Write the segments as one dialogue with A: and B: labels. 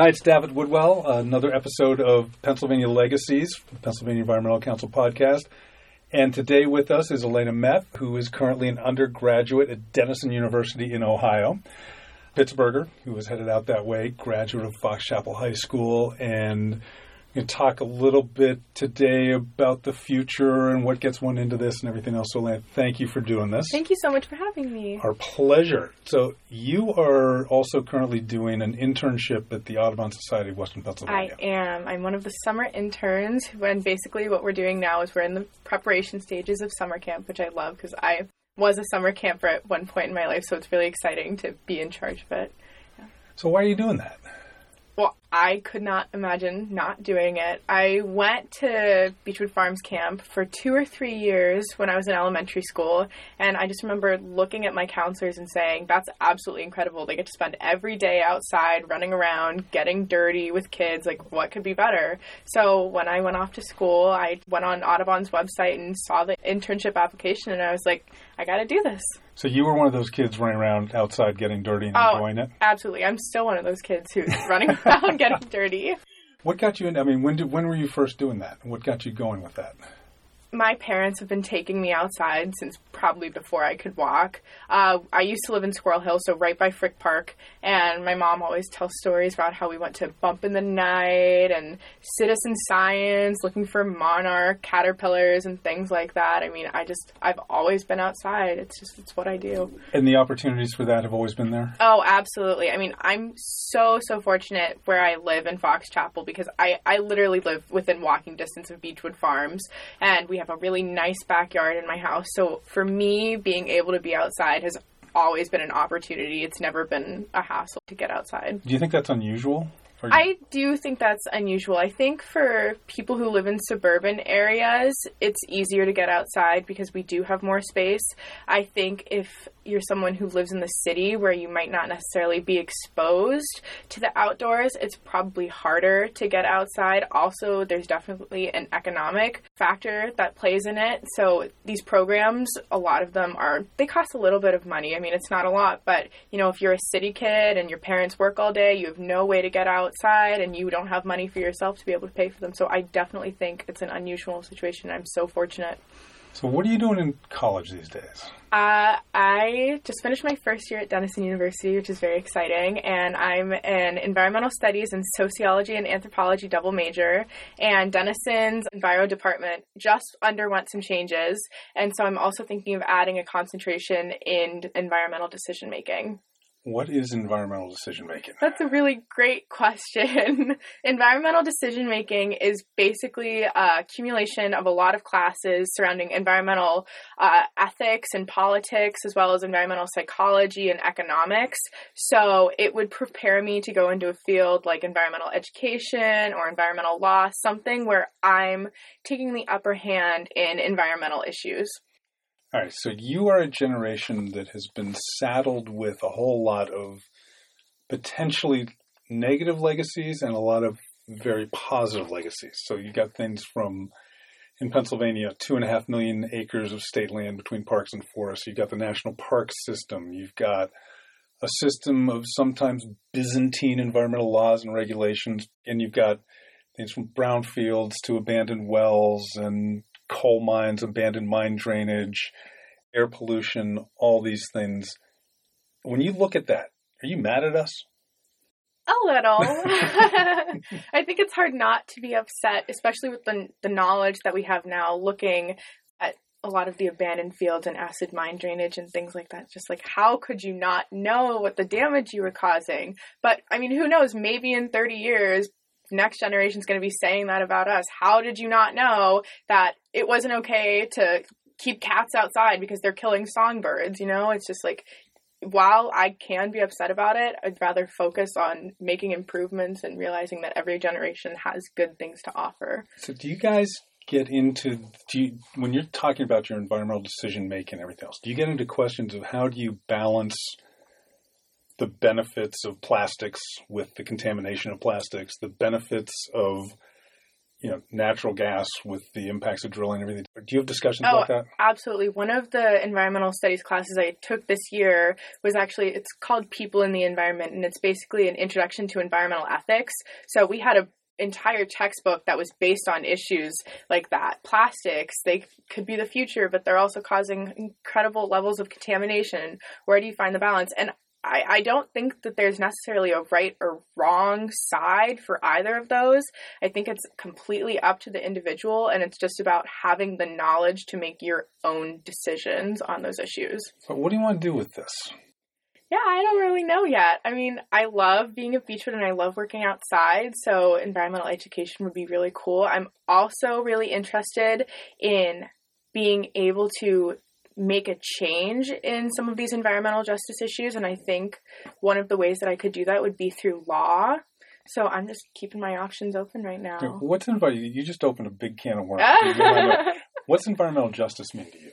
A: Hi, it's Davitt Woodwell. Another episode of Pennsylvania Legacies, Pennsylvania Environmental Council podcast. And today with us is Elena Meth, who is currently an undergraduate at Denison University in Ohio. Pittsburgher, who was headed out that way, graduate of Fox Chapel High School, and going to talk a little bit today about the future and what gets one into this and everything else. So, Lance, thank you for doing this.
B: Thank you so much for having me.
A: Our pleasure. So, you are also currently doing an internship at the Audubon Society of Western Pennsylvania.
B: I am. I'm one of the summer interns. And basically what we're doing now is we're in the preparation stages of summer camp, which I love because I was a summer camper at one point in my life. So it's really exciting to be in charge of it.
A: Yeah. So, why are you doing that?
B: Well, I could not imagine not doing it. I went to Beechwood Farms camp for two or three years when I was in elementary school, and I just remember looking at my counselors and saying, That's absolutely incredible. They get to spend every day outside running around, getting dirty with kids. Like, what could be better? So, when I went off to school, I went on Audubon's website and saw the internship application, and I was like, I gotta do this.
A: So you were one of those kids running around outside getting dirty and
B: oh,
A: enjoying it?
B: Absolutely. I'm still one of those kids who's running around getting dirty.
A: What got you in? I mean, when did when were you first doing that? What got you going with that?
B: My parents have been taking me outside since probably before I could walk. Uh, I used to live in Squirrel Hill, so right by Frick Park, and my mom always tells stories about how we went to Bump in the Night and Citizen Science, looking for monarch caterpillars and things like that. I mean, I just I've always been outside. It's just it's what I do.
A: And the opportunities for that have always been there.
B: Oh, absolutely. I mean, I'm so so fortunate where I live in Fox Chapel because I I literally live within walking distance of Beechwood Farms, and we have a really nice backyard in my house. So for me, being able to be outside has always been an opportunity. It's never been a hassle to get outside.
A: Do you think that's unusual?
B: I do think that's unusual. I think for people who live in suburban areas, it's easier to get outside because we do have more space. I think if you're someone who lives in the city where you might not necessarily be exposed to the outdoors, it's probably harder to get outside. Also, there's definitely an economic factor that plays in it. So, these programs, a lot of them are, they cost a little bit of money. I mean, it's not a lot, but you know, if you're a city kid and your parents work all day, you have no way to get outside and you don't have money for yourself to be able to pay for them. So, I definitely think it's an unusual situation. I'm so fortunate.
A: So, what are you doing in college these days?
B: Uh, I just finished my first year at Denison University, which is very exciting, and I'm an environmental studies and sociology and anthropology double major. And Denison's enviro department just underwent some changes, and so I'm also thinking of adding a concentration in environmental decision making.
A: What is environmental decision making?
B: That's a really great question. environmental decision making is basically a accumulation of a lot of classes surrounding environmental uh, ethics and politics, as well as environmental psychology and economics. So it would prepare me to go into a field like environmental education or environmental law, something where I'm taking the upper hand in environmental issues.
A: All right, so you are a generation that has been saddled with a whole lot of potentially negative legacies and a lot of very positive legacies. So you got things from in Pennsylvania, two and a half million acres of state land between parks and forests. You've got the national park system. You've got a system of sometimes Byzantine environmental laws and regulations, and you've got things from brownfields to abandoned wells and coal mines, abandoned mine drainage, air pollution, all these things. When you look at that, are you mad at us?
B: A little. I think it's hard not to be upset, especially with the the knowledge that we have now looking at a lot of the abandoned fields and acid mine drainage and things like that. Just like how could you not know what the damage you were causing? But I mean, who knows? Maybe in 30 years next generation is going to be saying that about us. How did you not know that it wasn't okay to keep cats outside because they're killing songbirds? You know, it's just like while I can be upset about it, I'd rather focus on making improvements and realizing that every generation has good things to offer.
A: So, do you guys get into do you, when you're talking about your environmental decision making and everything else? Do you get into questions of how do you balance the benefits of plastics with the contamination of plastics, the benefits of you know natural gas with the impacts of drilling and everything. Do you have discussions
B: Oh,
A: about that?
B: Absolutely. One of the environmental studies classes I took this year was actually it's called People in the Environment and it's basically an introduction to environmental ethics. So we had a entire textbook that was based on issues like that. Plastics, they could be the future, but they're also causing incredible levels of contamination. Where do you find the balance? And I, I don't think that there's necessarily a right or wrong side for either of those. I think it's completely up to the individual, and it's just about having the knowledge to make your own decisions on those issues.
A: So what do you want to do with this?
B: Yeah, I don't really know yet. I mean, I love being a Beechwood and I love working outside, so environmental education would be really cool. I'm also really interested in being able to make a change in some of these environmental justice issues, and I think one of the ways that I could do that would be through law. So I'm just keeping my options open right now.
A: What's envi- You just opened a big can of worms. What's environmental justice mean to you?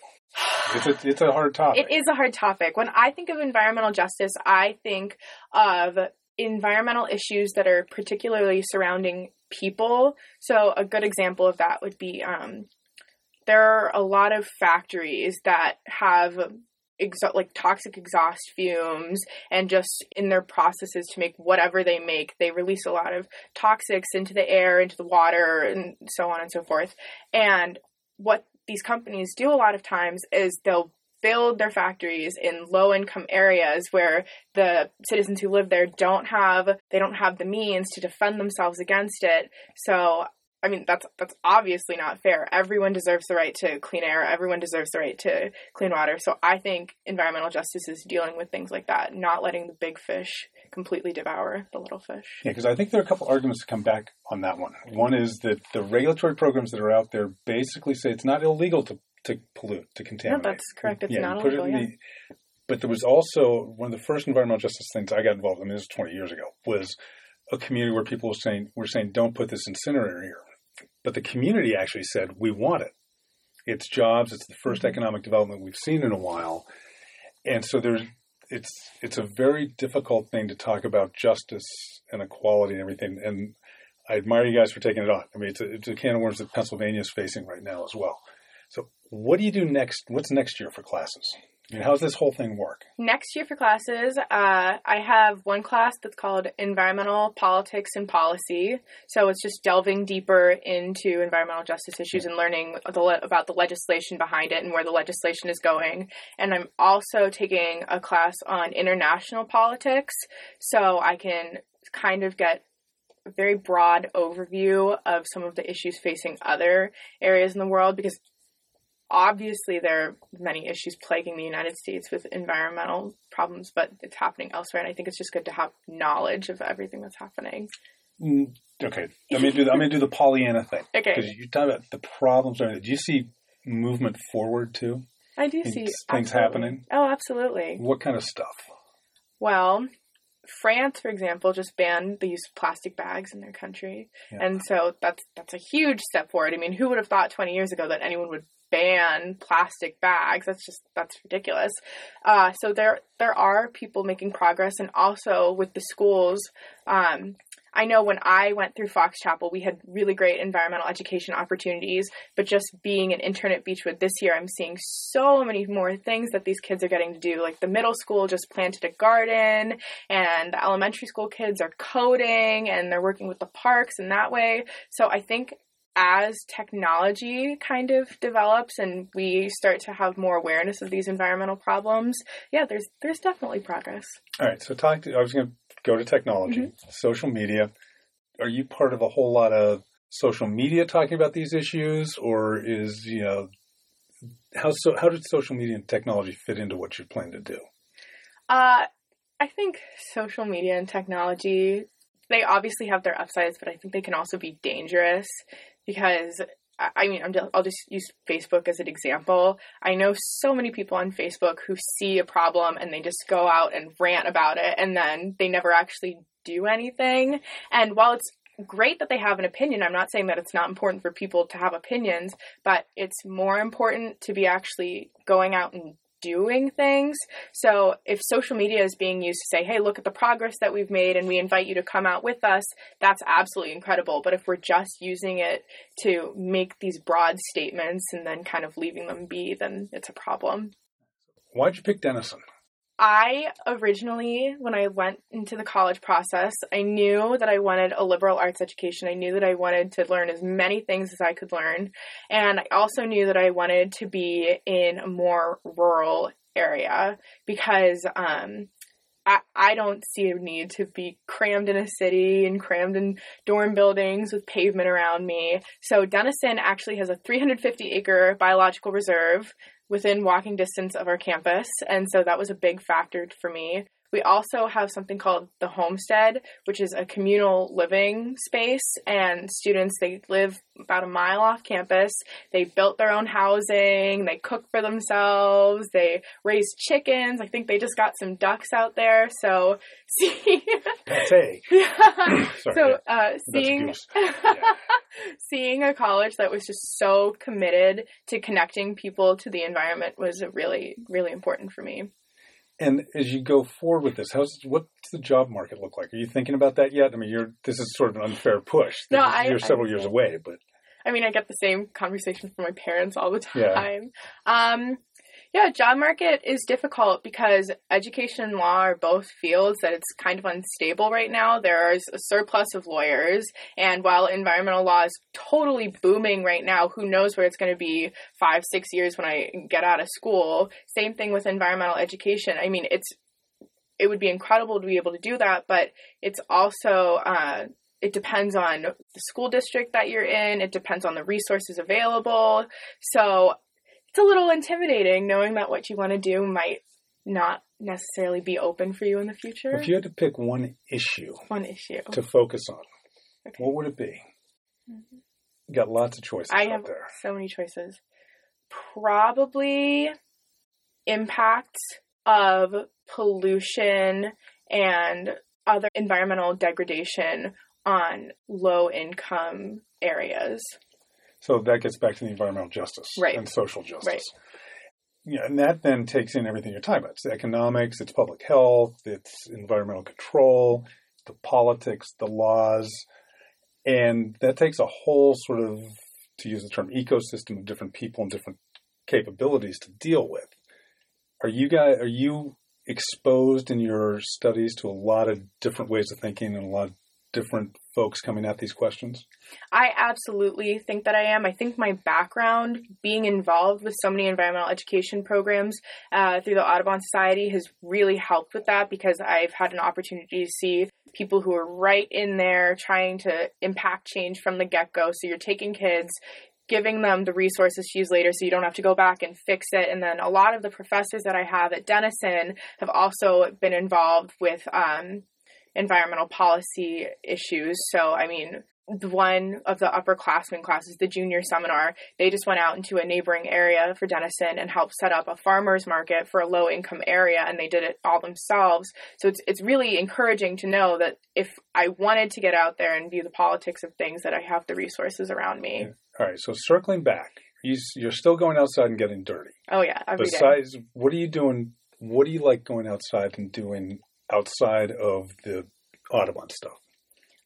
A: It's a, it's a hard topic.
B: It is a hard topic. When I think of environmental justice, I think of environmental issues that are particularly surrounding people. So, a good example of that would be um, there are a lot of factories that have exo- like toxic exhaust fumes and just in their processes to make whatever they make they release a lot of toxics into the air into the water and so on and so forth. And what these companies do a lot of times is they'll build their factories in low income areas where the citizens who live there don't have they don't have the means to defend themselves against it. So I mean that's that's obviously not fair. Everyone deserves the right to clean air. Everyone deserves the right to clean water. So I think environmental justice is dealing with things like that, not letting the big fish completely devour the little fish.
A: Yeah, because I think there are a couple arguments to come back on that one. One is that the regulatory programs that are out there basically say it's not illegal to, to pollute, to
B: No,
A: contaminate.
B: that's correct. It's
A: yeah,
B: not
A: it
B: illegal.
A: in
B: Yeah.
A: the- but there was also one of the first environmental justice things I got involved in. This was 20 years ago. Was a community where people were saying were saying don't put this incinerator here, but the community actually said we want it. It's jobs. It's the 1st
B: Mhm.
A: economic development we've seen in a while, and so there's it's it's a very difficult thing to talk about justice and equality and everything. And I admire you guys for taking it on. I mean, it's a, it's a can of worms that Pennsylvania is facing right now as well. So, what do you do next? What's next year for classes? Mean, how's this whole thing work?
B: Next year for classes, uh, I have one class that's called Environmental Politics and Policy. So it's just delving deeper into environmental justice issues and learning the le- about the legislation behind it and where the legislation is going. And I'm also taking a class on international politics, so I can kind of get a very broad overview of some of the issues facing other areas in the world because obviously there are many issues plaguing the United States with environmental problems, but it's happening elsewhere, and I think it's just good to have knowledge of everything that's happening.
A: Mm, Okay, let me do. The, I'm do the Pollyanna thing
B: Okay,
A: because you talk about the problems. Do you see movement forward too?
B: I do
A: Things-
B: see
A: things
B: absolutely.
A: happening?
B: Oh, absolutely.
A: What kind of stuff?
B: Well, France, for example, just banned the use of plastic bags in their country,
A: Yeah.
B: and so that's that's a huge step forward. I mean, who would have thought 20 years ago that anyone would ban plastic bags? That's just that's ridiculous. Uh, so there there are people making progress, and also with the schools. Um, I know when I went through Fox Chapel, we had really great environmental education opportunities, but just being an intern at Beechwood this year, I'm seeing so many more things that these kids are getting to do. Like the middle school just planted a garden, and the elementary school kids are coding and they're working with the parks in that way. So I think as technology kind of develops and we start to have more awareness of these environmental problems, yeah, there's there's definitely progress.
A: All right, so talk to. I was going to go to technology,
B: Mm-hmm.
A: social media. Are you part of a whole lot of social media talking about these issues, or is you know how so? How did social media and technology fit into what you plan to do?
B: Uh, I think social media and technology, they obviously have their upsides, but I think they can also be dangerous because, I I mean, I'm I'll just use Facebook as an example. I know so many people on Facebook who see a problem and they just go out and rant about it and then they never actually do anything. And while it's great that they have an opinion, I'm not saying that it's not important for people to have opinions, but it's more important to be actually going out and doing things. So if social media is being used to say, hey, look at the progress that we've made and we invite you to come out with us, that's absolutely incredible. But if we're just using it to make these broad statements and then kind of leaving them be, then it's a problem.
A: Why'd you pick Denison?
B: I originally, when I went into the college process, I knew that I wanted a liberal arts education. I knew that I wanted to learn as many things as I could learn. And I also knew that I wanted to be in a more rural area because um, I, I don't see a need to be crammed in a city and crammed in dorm buildings with pavement around me. So Denison actually has a 350 acre biological reserve within walking distance of our campus. And so that was a big factor for me. We also have something called the homestead, which is a communal living space, and students they live about a mile off campus. They built their own housing, they cook for themselves, they raise chickens. I think they just got some ducks out there. So see
A: Pate.
B: yeah.
A: Sorry,
B: so
A: yeah.
B: uh, seeing seeing a college that was just so committed to connecting people to the environment was really really important for me.
A: And as you go forward with this, how's what's the job market look like? Are you thinking about that yet? I mean, you're this is sort of an unfair push.
B: No,
A: is-
B: I-
A: you're
B: I
A: several years away, but
B: I mean, I get the same conversation from my parents all the
A: Yeah.
B: time. Um, yeah, job market is difficult because education and law are both fields that it's kind of unstable right now. There's a surplus of lawyers, and while environmental law is totally booming right now, who knows where it's going to be five, six years when I get out of school? Same thing with environmental education. I mean, it's it would be incredible to be able to do that, but it's also uh, it depends on the school district that you're in. It depends on the resources available. So it's a little intimidating knowing that what you want to do might not necessarily be open for you in the future.
A: if you had to pick one issue
B: One issue.
A: to focus on,
B: Okay.
A: what would it be? Mm-hmm. You got lots of choices
B: I
A: out
B: have
A: there.
B: so many choices. Probably impacts of pollution and other environmental degradation on low income areas.
A: So that gets back to the environmental justice
B: Right.
A: and social justice.
B: Right.
A: Yeah, and that then takes in everything you're talking about. It's economics, it's public health, it's environmental control, the politics, the laws, and that takes a whole sort of, to use the term, ecosystem of different people and different capabilities to deal with. Are you guys are you exposed in your studies to a lot of different ways of thinking and a lot of different folks coming at these questions?
B: I absolutely think that I am. I think my background, being involved with so many environmental education programs uh, through the Audubon Society, has really helped with that because I've had an opportunity to see people who are right in there trying to impact change from the get go. So you're taking kids, giving them the resources to use later so you don't have to go back and fix it. And then a lot of the professors that I have at Denison have also been involved with um, environmental policy issues. So, I mean, one of the upperclassmen classes, the junior seminar, they just went out into a neighboring area for Denison and helped set up a farmers market for a low income area and they did it all themselves. So it's it's really encouraging to know that if I wanted to get out there and view the politics of things that I have the resources around me.
A: All right, so circling back, you, you're still going outside and getting dirty.
B: Oh yeah, every day.
A: Besides, what are you doing? What do you like going outside and doing outside of the Audubon stuff?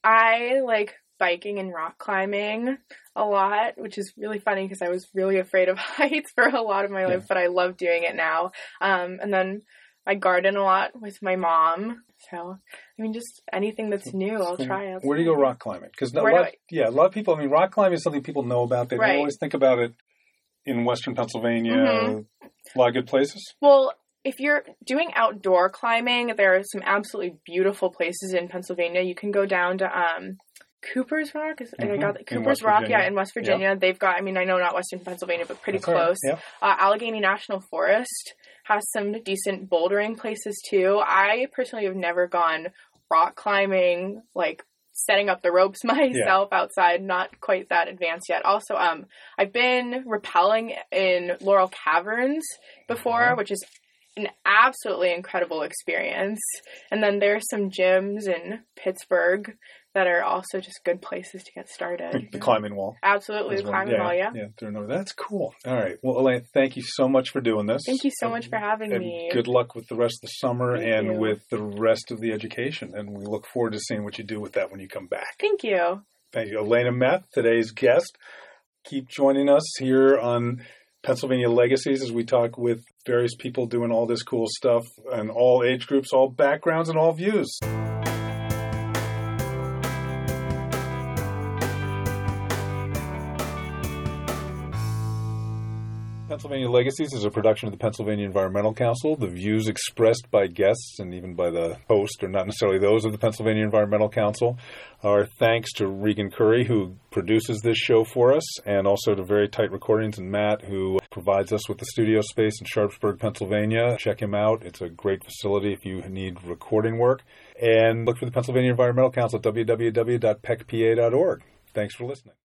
B: I like biking and rock climbing a lot, which is really funny because I was really afraid of heights for a lot of my life, but I love doing it now. Um, and then I garden a lot with my mom. So, I mean, just anything that's new, I'll try. It.
A: Where do you go rock climbing? Because a
B: Where do
A: lot,
B: I-
A: yeah, a lot of people. I mean, rock climbing is something people know about. They don't
B: Right.
A: always think about it in Western Pennsylvania.
B: Mhm.
A: A lot of good places.
B: Well, if you're doing outdoor climbing, there are some absolutely beautiful places in Pennsylvania. You can go down to um, Cooper's Rock. Is, I
A: Mhm.
B: got Cooper's Rock,
A: Virginia.
B: yeah, in West Virginia. They've got. I mean, I know not Western Pennsylvania, but pretty
A: That's right.
B: close.
A: Yeah.
B: Uh, Allegheny National Forest has some decent bouldering places too. I personally have never gone rock climbing, like setting up the ropes myself outside. Not quite that advanced yet. Also, um, I've been rappelling in Laurel Caverns before,
A: Mhm.
B: which is an absolutely incredible experience. And then there's some gyms in Pittsburgh that are also just good places to get started.
A: The climbing wall.
B: Absolutely, the climbing wall, yeah.
A: Yeah, that's cool. All right. Well, Elaine, thank you so much for doing this.
B: Thank you so much for having
A: and
B: me.
A: good luck with the rest of the summer
B: Thank
A: and
B: you.
A: with the rest of the education. And we look forward to seeing what you do with that when you come back.
B: Thank you.
A: Thank you. Elena Meth, today's guest. Keep joining us here on Pennsylvania Legacies as we talk with various people doing all this cool stuff and all age groups, all backgrounds, and all views. Pennsylvania Legacies is a production of the Pennsylvania Environmental Council. The views expressed by guests and even by the host are not necessarily those of the Pennsylvania Environmental Council. Our thanks to Regan Curry, who produces this show for us, and also to Very Tight Recordings and Matt, who provides us with the studio space in Sharpsburg, Pennsylvania. Check him out. It's a great facility if you need recording work. And look for the Pennsylvania Environmental Council at www.pecpa.org. Thanks for listening.